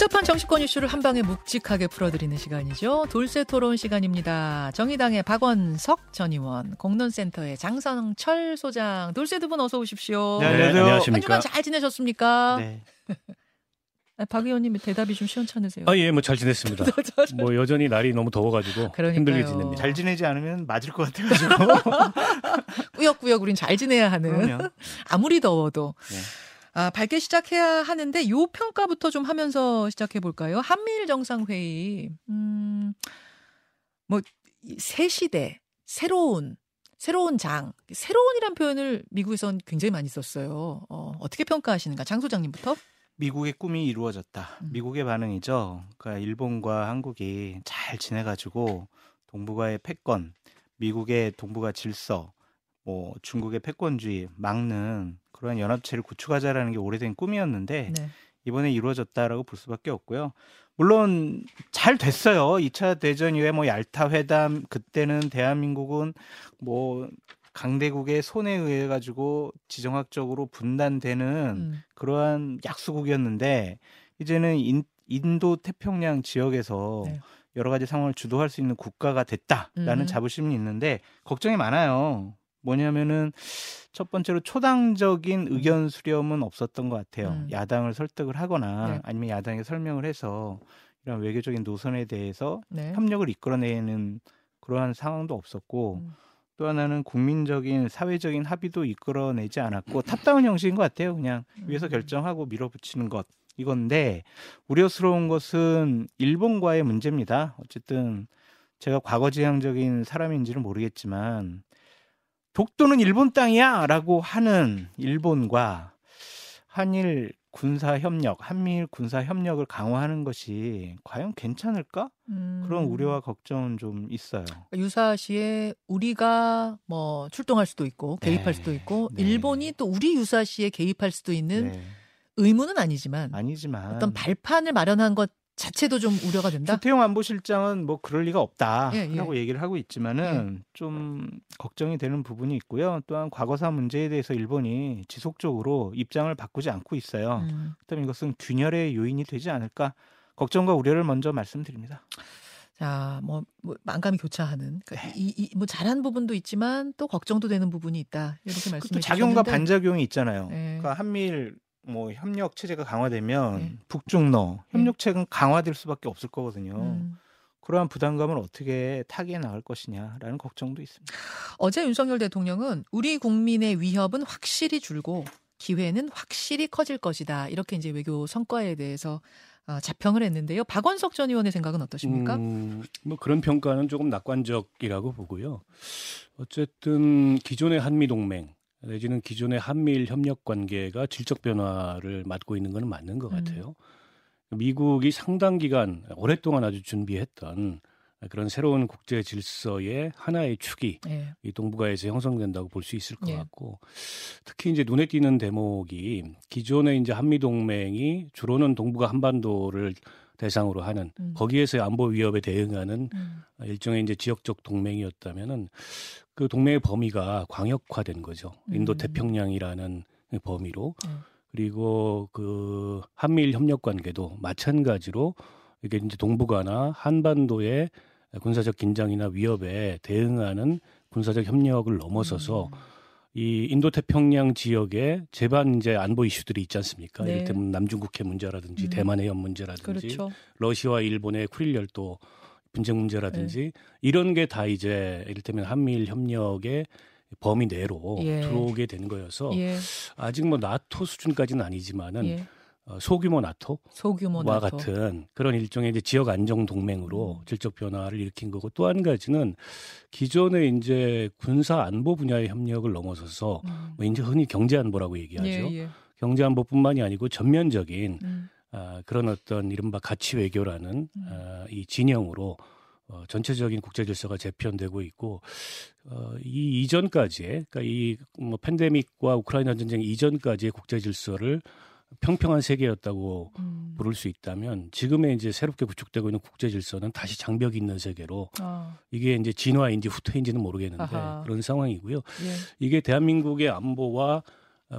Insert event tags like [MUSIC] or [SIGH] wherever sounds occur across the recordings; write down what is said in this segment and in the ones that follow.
복잡한 정치권 이슈를 한 방에 묵직하게 풀어드리는 시간이죠. 돌쇠 토론 시간입니다. 정의당의 박원석 전 의원, 공론센터의 장성철 소장, 돌쇠 두분 어서 오십시오. 네, 안녕하세요. 한 주간 잘 지내셨습니까? 네. 아, 박 의원님 대답이 좀 시원찮으세요. 아, 예, 뭐 잘 지냈습니다. [LAUGHS] 뭐 여전히 날이 너무 더워가지고 그러니까요. 힘들게 지냅니다. 잘 지내지 않으면 맞을 것 같아가지고. [LAUGHS] 꾸역꾸역 우린 잘 지내야 하는. 그럼요. 아무리 더워도. 네. 아, 밝게 시작해야 하는데 요 평가부터 좀 하면서 시작해 볼까요? 한미일 정상회의. 음. 뭐새 시대, 새로운 새로운 장, 새로운이란 표현을 미국에선 굉장히 많이 썼어요. 어, 어떻게 평가하시는가? 장 소장님부터? 미국의 꿈이 이루어졌다. 음. 미국의 반응이죠. 그러니까 일본과 한국이 잘 지내가지고 동북아의 패권, 미국의 동북아 질서, 뭐 중국의 패권주의 막는 그런 연합체를 구축하자라는 게 오래된 꿈이었는데 네. 이번에 이루어졌다라고 볼 수밖에 없고요. 물론 잘 됐어요. 2차 대전 이후에 뭐 얄타 회담 그때는 대한민국은 뭐 강대국의 손에 의해 가지고 지정학적으로 분단되는 음. 그러한 약수국이었는데 이제는 인, 인도 태평양 지역에서 네. 여러 가지 상황을 주도할 수 있는 국가가 됐다라는 음. 자부심이 있는데 걱정이 많아요. 뭐냐면은 첫 번째로 초당적인 의견 수렴은 없었던 것 같아요. 음. 야당을 설득을 하거나 네. 아니면 야당에 설명을 해서 이런 외교적인 노선에 대해서 네. 협력을 이끌어내는 그러한 상황도 없었고 음. 또 하나는 국민적인 사회적인 합의도 이끌어내지 않았고 탑다운 형식인 것 같아요. 그냥 위에서 음. 결정하고 밀어붙이는 것 이건데 우려스러운 것은 일본과의 문제입니다. 어쨌든 제가 과거지향적인 사람인지는 모르겠지만 독도는 일본 땅이야 라고 하는 일본과 한일 군사 협력, 한미일 군사 협력을 강화하는 것이 과연 괜찮을까? 음. 그런 우려와 걱정은 좀 있어요. 유사시에 우리가 뭐 출동할 수도 있고 개입할 네. 수도 있고 네. 일본이 또 우리 유사시에 개입할 수도 있는 네. 의무는 아니지만 아니지만 어떤 발판을 마련한 것 자체도 좀 우려가 된다. 조태용 안보실장은 뭐 그럴 리가 없다라고 예, 예. 얘기를 하고 있지만은 좀 걱정이 되는 부분이 있고요. 또한 과거사 문제에 대해서 일본이 지속적으로 입장을 바꾸지 않고 있어요. 음. 그렇다면 이것은 균열의 요인이 되지 않을까 걱정과 우려를 먼저 말씀드립니다. 자, 뭐, 뭐 만감이 교차하는 그러니까 네. 이, 이, 뭐 잘한 부분도 있지만 또 걱정도 되는 부분이 있다. 이렇게 또 말씀해 작용과 주셨는데 반작용이 있잖아요. 네. 그러니까 한미일 뭐 협력 체제가 강화되면 네. 북중러 협력 체계는 강화될 수밖에 없을 거거든요. 음. 그러한 부담감을 어떻게 타개해 나갈 것이냐라는 걱정도 있습니다. 어제 윤석열 대통령은 우리 국민의 위협은 확실히 줄고 기회는 확실히 커질 것이다. 이렇게 이제 외교 성과에 대해서 어, 자평을 했는데요. 박원석 전 의원의 생각은 어떠십니까? 음, 뭐 그런 평가는 조금 낙관적이라고 보고요. 어쨌든 기존의 한미 동맹 내지는 기존의 한미일 협력 관계가 질적 변화를 맞고 있는 것은 맞는 것 음. 같아요. 미국이 상당 기간 오랫동안 아주 준비했던 그런 새로운 국제 질서의 하나의 축이 예. 이 동북아에서 형성된다고 볼 수 있을 것 예. 같고 특히 이제 눈에 띄는 대목이 기존의 이제 한미 동맹이 주로는 동북아 한반도를 대상으로 하는 음. 거기에서의 안보 위협에 대응하는 음. 일종의 이제 지역적 동맹이었다면은 그 동맹의 범위가 광역화된 거죠. 음. 인도 태평양이라는 범위로 네. 그리고 그 한미일 협력 관계도 마찬가지로 이게 이제 동북아나 한반도의 군사적 긴장이나 위협에 대응하는 군사적 협력을 넘어서서 음. 이 인도 태평양 지역에 제반 이제 안보 이슈들이 있지 않습니까? 네. 이를테면 남중국해 문제라든지 음. 대만 해협 문제라든지 그렇죠. 러시아와 일본의 쿠릴 열도 분쟁 문제라든지 이런 게 다 이제 이를테면 한미일 협력의 범위 내로 예. 들어오게 된 거여서 예. 아직 뭐 나토 수준까지는 아니지만은 예. 어, 소규모 나토와 소규모 나토. 같은 그런 일종의 이제 지역 안정 동맹으로 음. 질적 변화를 일으킨 거고 또 한 가지는 기존의 이제 군사 안보 분야의 협력을 넘어서서 음. 뭐 이제 흔히 경제 안보라고 얘기하죠. 예, 예. 경제 안보뿐만이 아니고 전면적인 음. 아, 그런 어떤 이른바 가치 외교라는 음. 아, 이 진영으로 어, 전체적인 국제 질서가 재편되고 있고 어, 이 이전까지의 그러니까 이뭐 팬데믹과 우크라이나 전쟁 이전까지의 국제 질서를 평평한 세계였다고 음. 부를 수 있다면 지금의 이제 새롭게 구축되고 있는 국제 질서는 다시 장벽이 있는 세계로 아, 이게 이제 진화인지 후퇴인지는 모르겠는데 아하. 그런 상황이고요. 예. 이게 대한민국의 안보와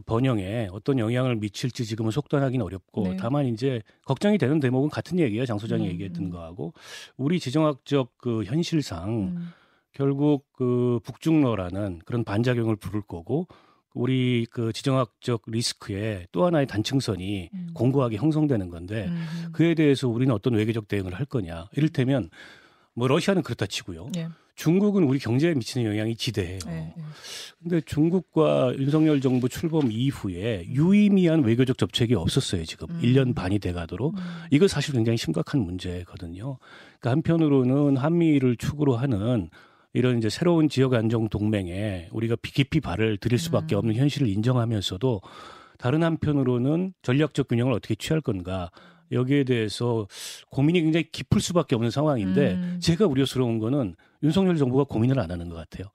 번영에 어떤 영향을 미칠지 지금은 속단하기는 어렵고 네. 다만 이제 걱정이 되는 대목은 같은 얘기야 장 소장이 음, 얘기했던 음. 거하고 우리 지정학적 그 현실상 음. 결국 그 북중러라는 그런 반작용을 부를 거고 우리 그 지정학적 리스크에 또 하나의 단층선이 음. 공고하게 형성되는 건데 음. 그에 대해서 우리는 어떤 외교적 대응을 할 거냐 이를테면 뭐 러시아는 그렇다 치고요 예. 중국은 우리 경제에 미치는 영향이 지대해요. 예, 예. 근데 중국과 윤석열 정부 출범 이후에 유의미한 외교적 접촉이 없었어요, 지금. 음. 1년 반이 돼 가도록. 음. 이거 사실 굉장히 심각한 문제거든요. 그러니까 한편으로는 한미를 축으로 하는 이런 이제 새로운 지역 안정 동맹에 우리가 깊이 발을 들일 수밖에 음. 없는 현실을 인정하면서도 다른 한편으로는 전략적 균형을 어떻게 취할 건가 여기에 대해서 고민이 굉장히 깊을 수밖에 없는 상황인데 음. 제가 우려스러운 거는 윤석열 정부가 고민을 안 하는 것 같아요.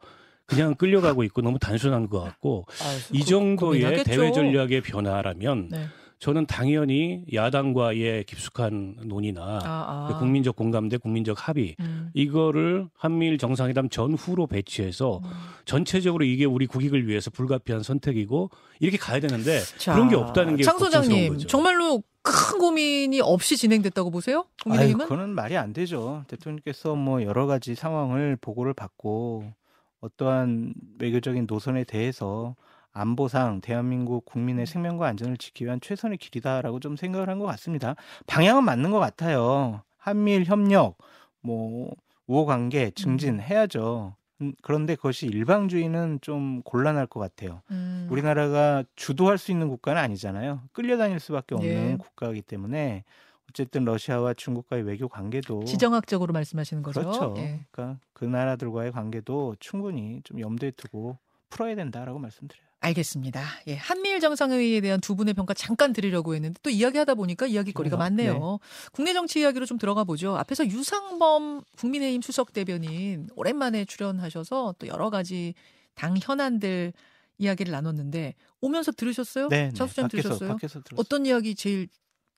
그냥 끌려가고 있고 너무 단순한 것 같고 아, 이 그- 정도의 고민하겠죠. 대외 전략의 변화라면 네. 저는 당연히 야당과의 깊숙한 논의나 아, 아. 국민적 공감대, 국민적 합의 음. 이거를 한미일 정상회담 전후로 배치해서 음. 전체적으로 이게 우리 국익을 위해서 불가피한 선택이고 이렇게 가야 되는데 자, 그런 게 없다는 게장 걱정스러운 소장님. 정말로 큰 고민이 없이 진행됐다고 보세요? 국민의힘은? 그거는 말이 안 되죠. 대통령께서 뭐 여러 가지 상황을 보고를 받고 어떠한 외교적인 노선에 대해서 안보상 대한민국 국민의 생명과 안전을 지키기 위한 최선의 길이다라고 좀 생각을 한 것 같습니다. 방향은 맞는 것 같아요. 한미일 협력, 뭐 우호 관계 증진해야죠. 음, 그런데 그것이 일방주의는 좀 곤란할 것 같아요. 음. 우리나라가 주도할 수 있는 국가는 아니잖아요. 끌려다닐 수밖에 없는 예. 국가이기 때문에 어쨌든 러시아와 중국과의 외교 관계도 지정학적으로 말씀하시는 거죠. 그렇죠. 예. 그러니까 그 나라들과의 관계도 충분히 좀 염두에 두고 풀어야 된다라고 말씀드려요. 알겠습니다. 예, 한미일 정상회의에 대한 두 분의 평가 잠깐 드리려고 했는데 또 이야기하다 보니까 이야기거리가 그래요? 많네요. 국내 정치 이야기로 좀 들어가 보죠. 앞에서 유상범 국민의힘 수석 대변인 오랜만에 출연하셔서 또 여러 가지 당 현안들 이야기를 나눴는데 오면서 들으셨어요? 네, 네. 장 수장 밖에서 들으셨어요? 밖에서. 어떤 이야기 제일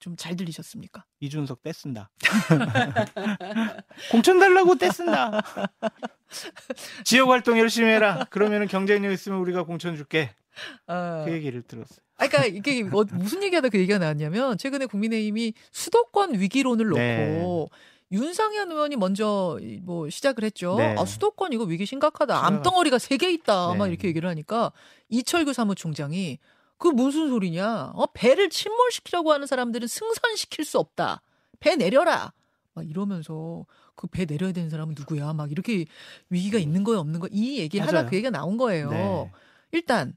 좀 잘 들리셨습니까? 이준석 떼쓴다. [LAUGHS] 공천 달라고 떼쓴다. [LAUGHS] 지역 활동 열심히 해라. 그러면은 경쟁력 있으면 우리가 공천 줄게. 아, 그 얘기를 들었어요. 아, 그러니까 이게 어, 무슨 얘기하다 그 얘기가 나왔냐면 최근에 국민의힘이 수도권 위기론을 놓고 네. 윤상현 의원이 먼저 이- 뭐 시작을 했죠. 네. 아, 수도권 이거 위기 심각하다. 심각하다. 암덩어리가 세 개 있다. 막 네. 이렇게 얘기를 하니까 이철규 사무총장이 그 무슨 소리냐? 어, 배를 침몰시키려고 하는 사람들은 승선시킬 수 없다. 배 내려라. 막 이러면서 그 배 내려야 되는 사람은 누구야? 막 이렇게 위기가 있는 거야 없는 거야? 이 얘기를 하다 맞아요. 그 얘기가 나온 거예요. 네. 일단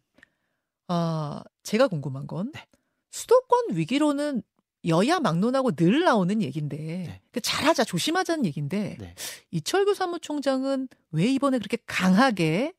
아 제가 궁금한 건 네. 수도권 위기로는 여야 막론하고 늘 나오는 얘기인데 네. 그 잘하자 조심하자는 얘기인데 네. 이철규 사무총장은 왜 이번에 그렇게 강하게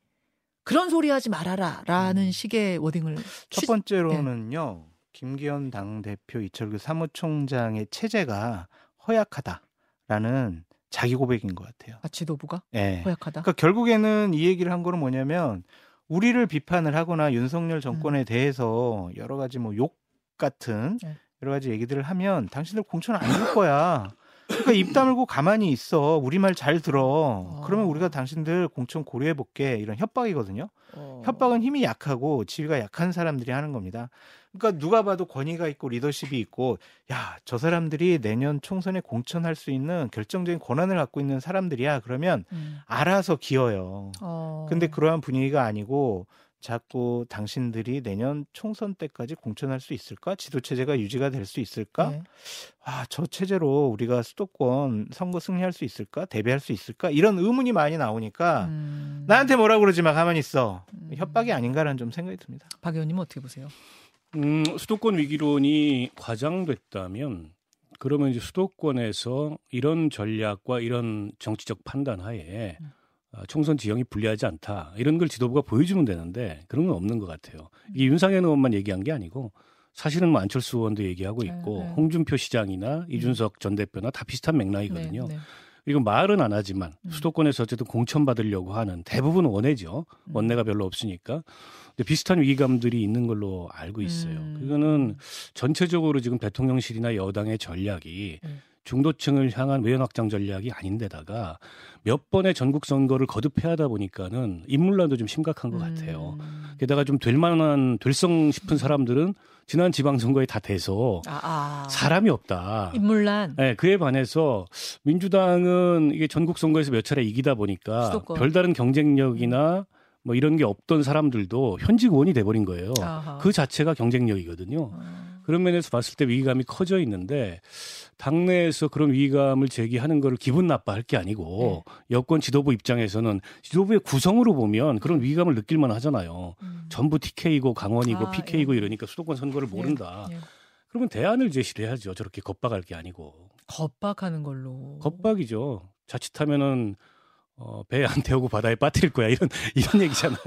그런 소리 하지 말아라라는 음. 식의 워딩을 첫 취- 번째로는요. 김기현 당 대표 이철규 사무총장의 체제가 허약하다라는 자기 고백인 것 같아요. 아, 지도부가 예. 허약하다. 그러니까 결국에는 이 얘기를 한 거는 뭐냐면 우리를 비판을 하거나 윤석열 정권에 음. 대해서 여러 가지 뭐 욕 같은 네. 여러 가지 얘기들을 하면 당신들 공천 안 줄 거야. 그러니까 입 다물고 가만히 있어. 우리 말 잘 들어. 그러면 어. 우리가 당신들 공천 고려해 볼게. 이런 협박이거든요. 어. 협박은 힘이 약하고 지위가 약한 사람들이 하는 겁니다. 그러니까 누가 봐도 권위가 있고 리더십이 있고 야, 저 사람들이 내년 총선에 공천할 수 있는 결정적인 권한을 갖고 있는 사람들이야. 그러면 음. 알아서 기어요. 어. 근데 그러한 분위기가 아니고 자꾸 당신들이 내년 총선 때까지 공천할 수 있을까? 지도 체제가 유지가 될 수 있을까? 네. 아, 저 체제로 우리가 수도권 선거 승리할 수 있을까? 대비할 수 있을까? 이런 의문이 많이 나오니까 음. 나한테 뭐라 그러지 마 가만히 있어. 음. 협박이 아닌가라는 좀 생각이 듭니다. 박 의원님 어떻게 보세요? 음, 수도권 위기론이 과장됐다면 그러면 이제 수도권에서 이런 전략과 이런 정치적 판단 하에 음. 아, 총선 지형이 불리하지 않다 이런 걸 지도부가 보여주면 되는데 그런 건 없는 것 같아요. 이게 윤상현 의원만 얘기한 게 아니고 사실은 뭐 안철수 의원도 얘기하고 있고 네, 네. 홍준표 시장이나 이준석 전 대표나 다 비슷한 맥락이거든요. 네, 네. 그리고 말은 안 하지만 음. 수도권에서 어쨌든 공천 받으려고 하는 대부분 원내죠. 음. 원내가 별로 없으니까. 근데 비슷한 위기감들이 있는 걸로 알고 있어요. 음. 그거는 전체적으로 지금 대통령실이나 여당의 전략이 음. 중도층을 향한 외연 확장 전략이 아닌데다가 몇 번의 전국 선거를 거듭해야 하다 보니까는 인물난도 좀 심각한 것 같아요. 음. 게다가 좀 될 만한 될성 싶은 사람들은 지난 지방선거에 다 돼서 아, 아. 사람이 없다. 인물란. 네, 그에 반해서 민주당은 이게 전국 선거에서 몇 차례 이기다 보니까 수도권. 별다른 경쟁력이나 뭐 이런 게 없던 사람들도 현직 의원이 돼버린 거예요. 아하. 그 자체가 경쟁력이거든요. 어. 그런 면에서 봤을 때 위기감이 커져 있는데 당내에서 그런 위기감을 제기하는 거를 기분 나빠할 게 아니고 네. 여권 지도부 입장에서는 지도부의 구성으로 보면 그런 위기감을 느낄 만 하잖아요. 음. 전부 TK고 강원이고 아, PK고 예. 이러니까 수도권 선거를 모른다. 예, 예. 그러면 대안을 제시를 해야죠. 저렇게 겁박할 게 아니고. 겁박하는 걸로. 겁박이죠. 자칫하면은 어, 배에 안 태우고 바다에 빠뜨릴 거야 이런 [LAUGHS] 이런 얘기잖아요.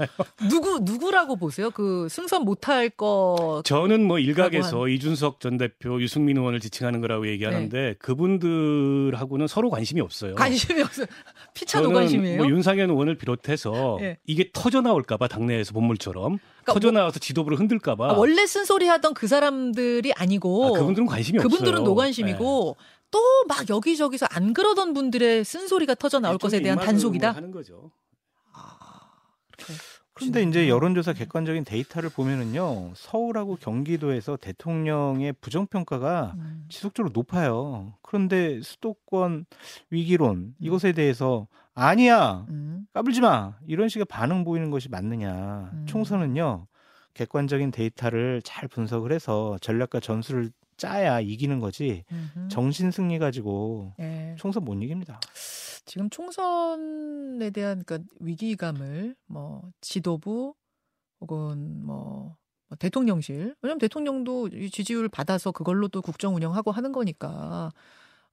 누구 누구라고 보세요? 그 승선 못할 거. 저는 뭐 일각에서 라고 이준석 전 대표, 유승민 의원을 지칭하는 거라고 얘기하는데 그분들하고는 서로 관심이 없어요. 관심이 없어. [LAUGHS] 피차 노관심이에요. 뭐 윤상현 의원을 비롯해서 예. 이게 터져 나올까봐 당내에서 본물처럼 그러니까 터져 나와서 지도부를 흔들까봐 아, 원래 쓴소리 하던 그 사람들이 아니고 아, 그분들은 관심이 그분들은 없어요. 노관심이고 또 막 여기저기서 안 그러던 분들의 쓴소리가 터져 네. 나올 것에 대한 단속이다. 하는 거죠. 아, 그런데 이제 여론조사 객관적인 데이터를 보면은요, 서울하고 경기도에서 대통령의 부정평가가 음. 지속적으로 높아요. 그런데 수도권 위기론 이것에 대해서 아니야 음. 까불지 마 이런 식의 반응 보이는 것이 맞느냐? 음. 총선은요 객관적인 데이터를 잘 분석을 해서 전략과 전술을 짜야 이기는 거지 음흠. 정신 승리 가지고 예. 총선 못 이깁니다. 지금 총선에 대한 그러니까 위기감을 뭐 지도부 혹은 뭐, 뭐 대통령실 왜냐면 대통령도 이 지지율 받아서 그걸로 또 국정 운영하고 하는 거니까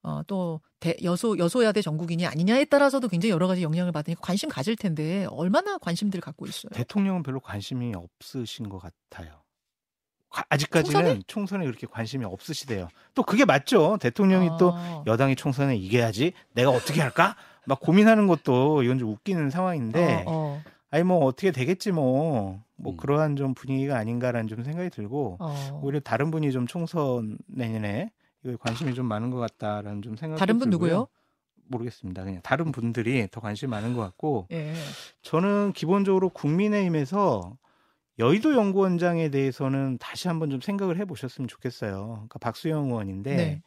어, 또 대, 여소 여소야대 전국인이 아니냐에 따라서도 굉장히 여러 가지 영향을 받으니까 관심 가질 텐데 얼마나 관심들 갖고 있어요. 대통령은 별로 관심이 없으신 것 같아요. 과- 아직까지는 총선에? 총선에? 그렇게 관심이 없으시대요. 또 그게 맞죠. 대통령이 또 아. 여당이 총선에 이겨야지 내가 어떻게 할까? 막 고민하는 것도 이건 좀 웃기는 상황인데 어, 어, 아니 뭐 어떻게 되겠지 뭐. 뭐 음. 그러한 좀 분위기가 아닌가라는 좀 생각이 들고 어. 오히려 다른 분이 좀 총선 내년에 이거에 관심이 좀 많은 것 같다라는 좀 생각이 다른 분 들고요. 누구요? 모르겠습니다. 그냥 다른 분들이 더 관심이 많은 것 같고 예. 저는 기본적으로 국민의힘에서 여의도 연구원장에 대해서는 다시 한번 좀 생각을 해보셨으면 좋겠어요. 그러니까 박수영 의원인데 네.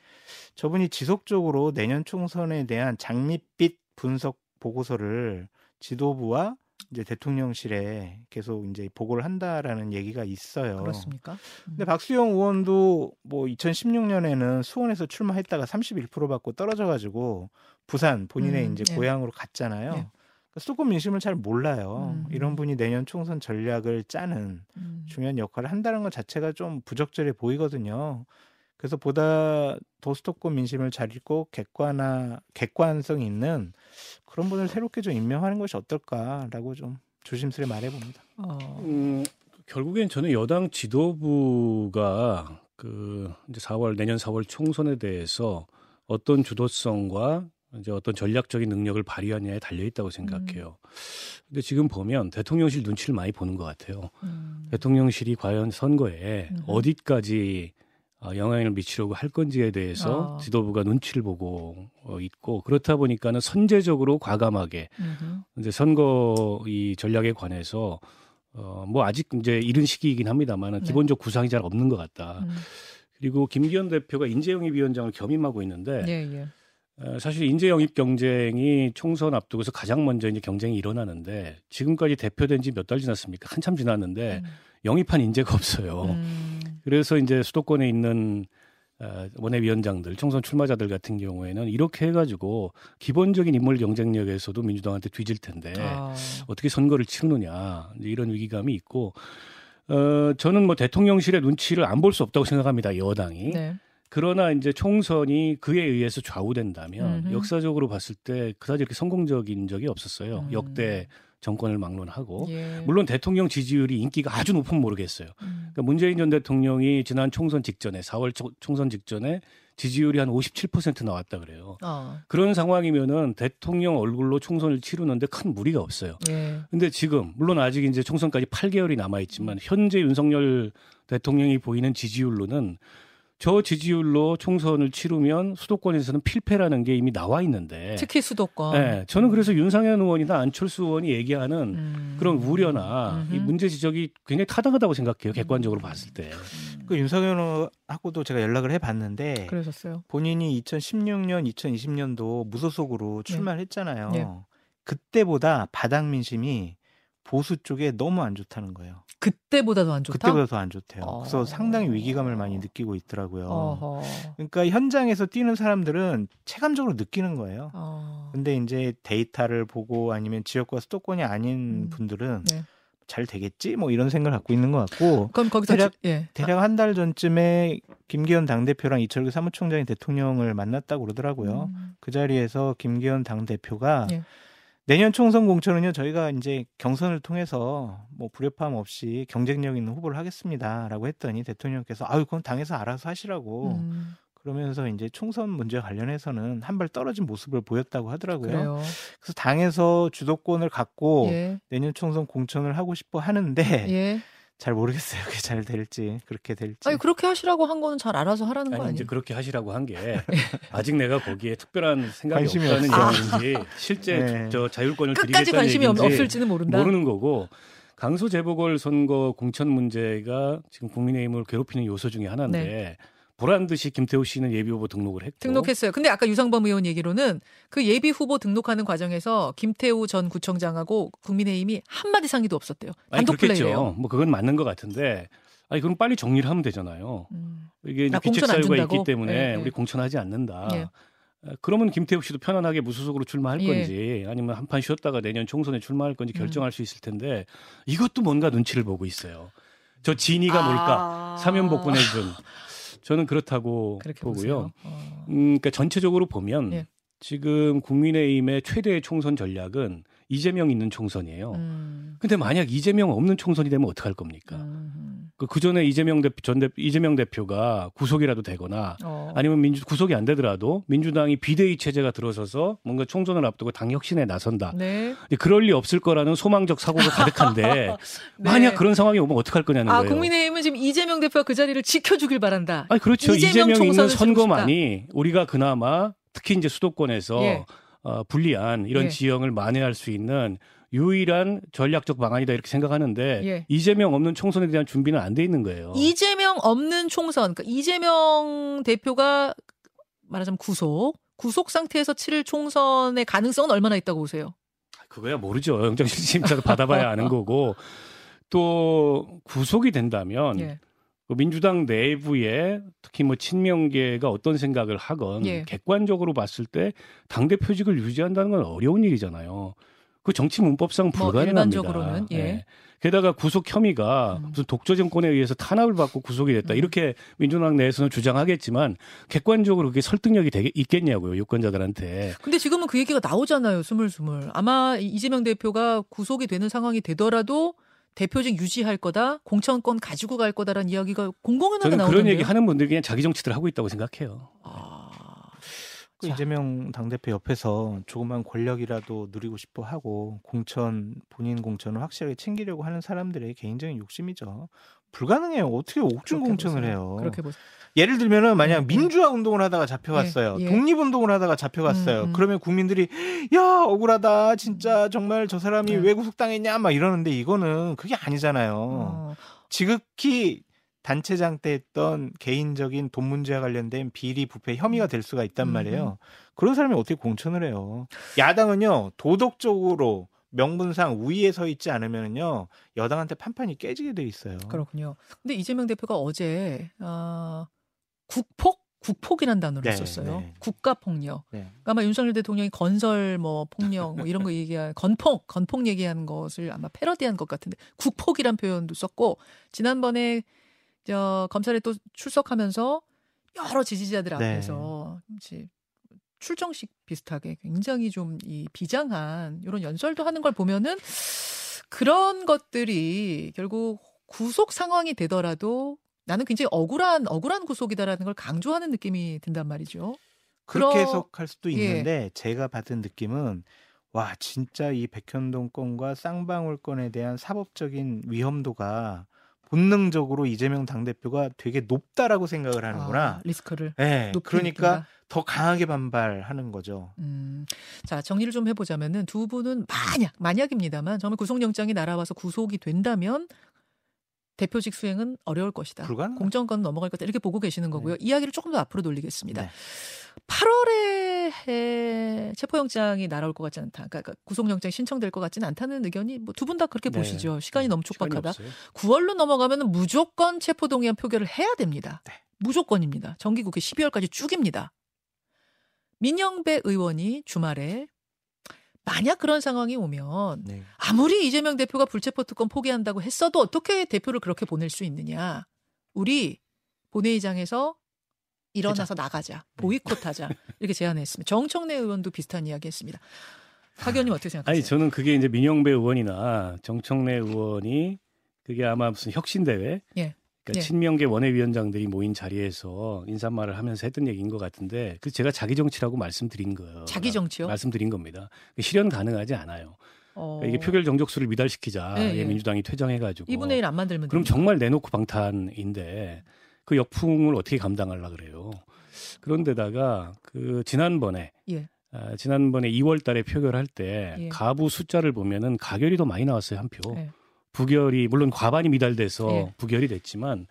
저분이 지속적으로 내년 총선에 대한 장밋빛 분석 보고서를 지도부와 이제 대통령실에 계속 이제 보고를 한다라는 얘기가 있어요. 그렇습니까? 음. 근데 박수영 의원도 뭐 2016년에는 수원에서 출마했다가 31% 받고 떨어져가지고 부산 본인의 음, 이제 예. 고향으로 갔잖아요. 예. 그러니까 수도권 민심을 잘 몰라요. 음. 이런 분이 내년 총선 전략을 짜는 음. 중요한 역할을 한다는 것 자체가 좀 부적절해 보이거든요. 그래서 보다 더 수도권 민심을 잘 읽고 객관화, 객관성 있는 그런 분을 새롭게 좀 임명하는 것이 어떨까라고 좀 조심스레 말해봅니다. 어. 음, 결국엔 저는 여당 지도부가 그 이제 4월 내년 4월 총선에 대해서 어떤 주도성과 이제 어떤 전략적인 능력을 발휘하냐에 달려 있다고 생각해요. 근데 지금 보면 대통령실 눈치를 많이 보는 것 같아요. 음. 대통령실이 과연 선거에 음흠. 어디까지 어, 영향을 미치려고 할 건지에 대해서 아. 지도부가 눈치를 보고 어, 있고 그렇다 보니까는 선제적으로 과감하게 음흠. 이제 선거 이 전략에 관해서 어, 뭐 아직 이제 이른 시기이긴 합니다만 네. 기본적 구상이 잘 없는 것 같다. 음. 그리고 김기현 대표가 인재영입 위원장을 겸임하고 있는데 예, 예. 어, 사실 인재 영입 경쟁이 총선 앞두고서 가장 먼저 이제 경쟁이 일어나는데 지금까지 대표된 지 몇 달 지났습니까? 한참 지났는데 영입한 인재가 없어요. 음. 그래서 이제 수도권에 있는 어, 원외위원장들, 총선 출마자들 같은 경우에는 이렇게 해가지고 기본적인 인물 경쟁력에서도 민주당한테 뒤질 텐데 아. 어떻게 선거를 치르느냐 이런 위기감이 있고 어, 저는 뭐 대통령실의 눈치를 안 볼 수 없다고 생각합니다 여당이 네. 그러나 이제 총선이 그에 의해서 좌우된다면 음흠. 역사적으로 봤을 때 그다지 이렇게 성공적인 적이 없었어요 음. 역대 정권을 막론하고 예. 물론 대통령 지지율이 인기가 아주 높으면 모르겠어요. 음. 그러니까 문재인 전 대통령이 지난 총선 직전에 4월 초- 총선 직전에 지지율이 한 57% 나왔다 그래요. 어. 그런 상황이면은 대통령 얼굴로 총선을 치르는데 큰 무리가 없어요. 예. 근데 지금 물론 아직 이제 총선까지 8개월이 남아 있지만 현재 윤석열 대통령이 보이는 지지율로는 저 지지율로 총선을 치르면 수도권에서는 필패라는 게 이미 나와 있는데. 특히 수도권. 네, 저는 그래서 윤상현 의원이나 안철수 의원이 얘기하는 음. 그런 우려나 이 음흠. 문제 지적이 굉장히 타당하다고 생각해요. 객관적으로 봤을 때. 그 윤석열하고도 제가 연락을 해봤는데 그러셨어요. 본인이 2016년, 2020년도 무소속으로 출마를 했잖아요. 네. 그때보다 바닥 민심이 보수 쪽에 너무 안 좋다는 거예요. 그때보다 도 안 좋다. 그때보다 더 안 좋대요. 어. 그래서 상당히 위기감을 많이 느끼고 있더라고요. 어허. 그러니까 현장에서 뛰는 사람들은 체감적으로 느끼는 거예요. 어. 근데 이제 데이터를 보고 아니면 지역과 수도권이 아닌 음. 분들은 네. 잘 되겠지 뭐 이런 생각을 갖고 있는 것 같고 그럼 거기서 대략- 지- 예. 대략 한 달 전쯤에 김기현 당 대표랑 이철규 사무총장이 대통령을 만났다고 그러더라고요. 음. 그 자리에서 김기현 당 대표가 예. 내년 총선 공천은요 저희가 이제 경선을 통해서 뭐 불협화음 없이 경쟁력 있는 후보를 하겠습니다라고 했더니 대통령께서 아유 그건 당에서 알아서 하시라고 음. 그러면서 이제 총선 문제 관련해서는 한 발 떨어진 모습을 보였다고 하더라고요. 그래요. 그래서 당에서 주도권을 갖고 예. 내년 총선 공천을 하고 싶어 하는데 예. 잘 모르겠어요. 그게 잘 될지 그렇게 될지. 아니 그렇게 하시라고 한 거는 잘 알아서 하라는 거 아니 이제 아니에요? 그렇게 하시라고 한 게 [LAUGHS] 아직 내가 거기에 특별한 생각이 관심이 없다는 없어. 얘기인지 실제 네. 저 자율권을 끝까지 드리겠다는 관심이 없- 얘기인지 없을지는 모른다. 모르는 거고 강서 재보궐 선거 공천 문제가 지금 국민의힘을 괴롭히는 요소 중에 하나인데 보란 듯이 김태우 씨는 예비 후보 등록을 했고 등록했어요. 근데 아까 유상범 의원 얘기로는 그 예비 후보 등록하는 과정에서 김태우 전 구청장하고 국민의힘이 한 마디 상의도 없었대요. 단독. 플레이예요. 뭐 그건 맞는 것 같은데 아니 그럼 빨리 정리를 하면 되잖아요. 음. 이게 이제 기책 사유가? 있기 때문에 예, 예. 우리 공천하지 않는다. 예. 어, 그러면 김태욱 씨도 편안하게 무소속으로 출마할 예. 건지 아니면 한판 쉬었다가 내년 총선에 출마할 건지 음. 결정할 수 있을 텐데 이것도 뭔가 눈치를 보고 있어요. 저 진이가 뭘까? 아. 사면복 보내준. 저는 그렇다고 보고요. 보세요. 어. 음, 그러니까 전체적으로 보면 예. 지금 국민의힘의 최대 총선 전략은 이재명 있는 총선이에요. 음. 근데 만약 이재명 없는 총선이 되면 어떡할 겁니까? 음. 그, 그 전에 이재명 대표, 전 대, 이재명 대표가 구속이라도 되거나 어. 아니면 민주, 구속이 안 되더라도 민주당이 비대위 체제가 들어서서 뭔가 총선을 앞두고 당 혁신에 나선다. 네. 그럴 리 없을 거라는 소망적 사고가 가득한데 [LAUGHS] 네. 만약 그런 상황이 오면 어떡할 거냐는 아 거예요. 국민의힘은 지금 이재명 대표가 그 자리를 지켜주길 바란다. 아니 그렇죠. 이재명 이재명, 있는 선거만이 우리가 그나마 특히 이제 수도권에서 예. 어, 불리한 이런 예. 지형을 만회할 수 있는 유일한 전략적 방안이다 이렇게 생각하는데 예. 이재명 없는 총선에 대한 준비는 안 돼 있는 거예요. 이재명 없는 총선, 그러니까 이재명 대표가 말하자면 구속, 구속 상태에서 치를 총선의 가능성은 얼마나 있다고 보세요? 그거야 모르죠. 영장실심사도 받아봐야 아는 [LAUGHS] 거고 또 구속이 된다면 예. 그 민주당 내부에 특히 뭐 친명계가 어떤 생각을 하건 예. 객관적으로 봤을 때 당 대표직을 유지한다는 건 어려운 일이잖아요. 그 정치 문법상 뭐 불가능합니다. 일반적으로는, 예. 게다가 구속 혐의가 음. 무슨 독재 정권에 의해서 탄압을 받고 구속이 됐다 음. 이렇게 민주당 내에서는 주장하겠지만 객관적으로 그게 설득력이 되게 있겠냐고요 유권자들한테. 근데 지금은 그 얘기가 나오잖아요, 스물스물. 아마 이재명 대표가 구속이 되는 상황이 되더라도 대표직 유지할 거다, 공천권 가지고 갈 거다라는 이야기가 공공연하게 나오는데요. 그런 얘기 하는 분들이 그냥 자기 정치들 하고 있다고 생각해요. 아, 그 자. 이재명 당대표 옆에서 조그만 권력이라도 누리고 싶어 하고 공천 본인 공천을 확실하게 챙기려고 하는 사람들의 개인적인 욕심이죠. 불가능해요. 어떻게 옥중 그렇게 공천을 보세요. 해요. 그렇게 보세요. 예를 들면은 만약 음, 민주화 운동을 하다가 잡혀갔어요. 예, 예. 독립 운동을 하다가 잡혀갔어요. 음, 음. 그러면 국민들이 야 억울하다 진짜 정말 저 사람이 네. 왜 구속당했냐 막 이러는데 이거는 그게 아니잖아요. 어, 지극히 단체장 때 했던 개인적인 돈 문제와 관련된 비리 부패 혐의가 될 수가 있단 음. 말이에요. 그런 사람이 어떻게 공천을 해요? 야당은요 도덕적으로 명분상 우위에 서 있지 않으면요 여당한테 판판이 깨지게 돼 있어요. 그렇군요. 근데 이재명 대표가 어제 아, 국폭 국폭이라는 단어를 네, 썼어요. 네. 국가 폭력. 네. 그러니까 아마 윤석열 대통령이 건설 뭐 폭력 뭐 이런 거 얘기한 [LAUGHS] 건폭 건폭 얘기하는 것을 아마 패러디한 것 같은데 국폭이란 표현도 썼고 지난번에 저 검찰에 또 출석하면서 여러 지지자들 네. 앞에서 이제 출정식 비슷하게 굉장히 좀 이 비장한 이런 연설도 하는 걸 보면은 그런 것들이 결국 구속 상황이 되더라도 나는 굉장히 억울한 억울한 구속이다라는 걸 강조하는 느낌이 든단 말이죠. 그렇게 그러- 해석할 수도 예. 있는데 제가 받은 느낌은 와 진짜 이 백현동 건과 쌍방울 건에 대한 사법적인 위험도가 본능적으로 이재명 당 대표가 되게 높다라고 생각을 하는구나. 아, 리스크를. 네, 높이 그러니까 느낀다. 더 강하게 반발하는 거죠. 음, 자 정리를 좀 해보자면은 두 분은 만약 만약입니다만 정말 구속영장이 날아와서 구속이 된다면 대표직 수행은 어려울 것이다. 불가능. 공정권 넘어갈 것이다. 이렇게 보고 계시는 거고요. 이야기를 조금 더 앞으로 돌리겠습니다. 네. 8월에 체포영장이 날아올 것 같지 않다. 그러니까 구속영장이 신청될 것 같지는 않다는 의견이 뭐 두 분 다 그렇게 네. 보시죠. 시간이 너무 시간이 촉박하다. 없어요. 9월로 넘어가면 무조건 체포동의안 표결을 해야 됩니다. 네. 무조건입니다. 정기국회 12월까지 쭉입니다. 민영배 의원이 주말에 만약 그런 상황이 오면 네. 아무리 이재명 대표가 불체포 특권 포기한다고 했어도 어떻게 대표를 그렇게 보낼 수 있느냐. 우리 본회의장에서 일어나서 나가자. 보이콧하자. 이렇게 제안했습니다. 정청래 의원도 비슷한 이야기 했습니다. 박 의원님 어떻게 생각하세요? 아니 저는 그게 이제 민영배 의원이나 정청래 의원이 그게 아마 무슨 혁신 대회, 예. 그러니까 예. 친명계 원외위원장들이 모인 자리에서 인사말을 하면서 했던 얘기인 것 같은데 그 제가 자기 정치라고 말씀드린 거예요. 자기 정치요? 말씀드린 겁니다. 실현 가능하지 않아요. 어, 그러니까 이게 표결 정족수를 미달시키자. 예, 예, 예. 민주당이 퇴장해가지고. 2분의 1 안 만들면 그럼 됩니다. 정말 내놓고 방탄인데 그 역풍을 어떻게 감당하려 그래요. 그런데다가 그 지난번에 예. 아, 지난번에 2월 달에 표결할 때 예. 가부 숫자를 보면은 가결이 더 많이 나왔어요, 한 표. 예. 부결이 물론 과반이 미달돼서 예. 부결이 됐지만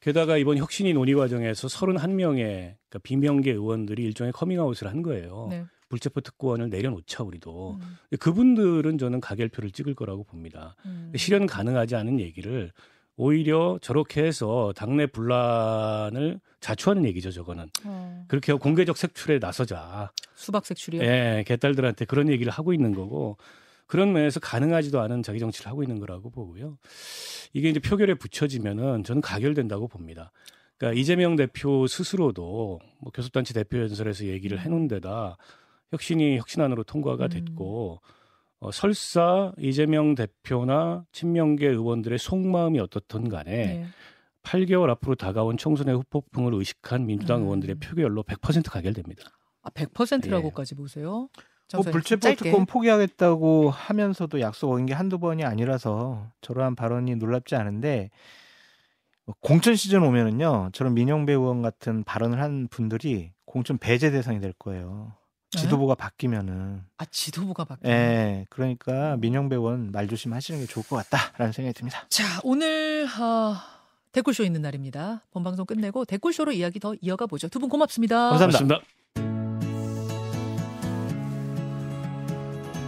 게다가 이번 혁신위 논의 과정에서 31명의 그러니까 비명계 의원들이 일종의 커밍아웃을 한 거예요. 네. 불체포 특권을 내려놓자 우리도. 음, 그분들은 저는 가결표를 찍을 거라고 봅니다. 음. 실현 가능하지 않은 얘기를 오히려 저렇게 해서 당내 분란을 자초하는 얘기죠, 저거는. 어, 그렇게 공개적 색출에 나서자. 수박 색출이요? 예, 개딸들한테 그런 얘기를 하고 있는 거고 그런 면에서 가능하지도 않은 자기 정치를 하고 있는 거라고 보고요. 이게 이제 표결에 붙여지면은 저는 가결된다고 봅니다. 그러니까 이재명 대표 스스로도 뭐 교섭단체 대표 연설에서 얘기를 해놓은 데다 혁신이 혁신안으로 통과가 음. 됐고 어, 설사 이재명 대표나 친명계 의원들의 속마음이 어떻든 간에 네. 8개월 앞으로 다가온 총선의 후폭풍을 의식한 민주당 음. 의원들의 표결로 100% 가결됩니다. 아, 100%라고까지 보세요? 뭐 불체포. 특권 포기하겠다고 하면서도 약속 어긴 게 한두 번이 아니라서 저러한 발언이 놀랍지 않은데 뭐 공천 시즌 오면은요 저런 민영배 의원 같은 발언을 한 분들이 공천 배제 대상이 될 거예요. 지도부가 바뀌면은 아 지도부가 바뀌. 예 그러니까 민영배 의원 말 조심하시는 게 좋을 것 같다라는 생각이 듭니다. 자 오늘 어, 댓글쇼 있는 날입니다. 본 방송 끝내고 댓글쇼로 이야기 더 이어가 보죠. 두 분 고맙습니다. 감사합니다. 고맙습니다.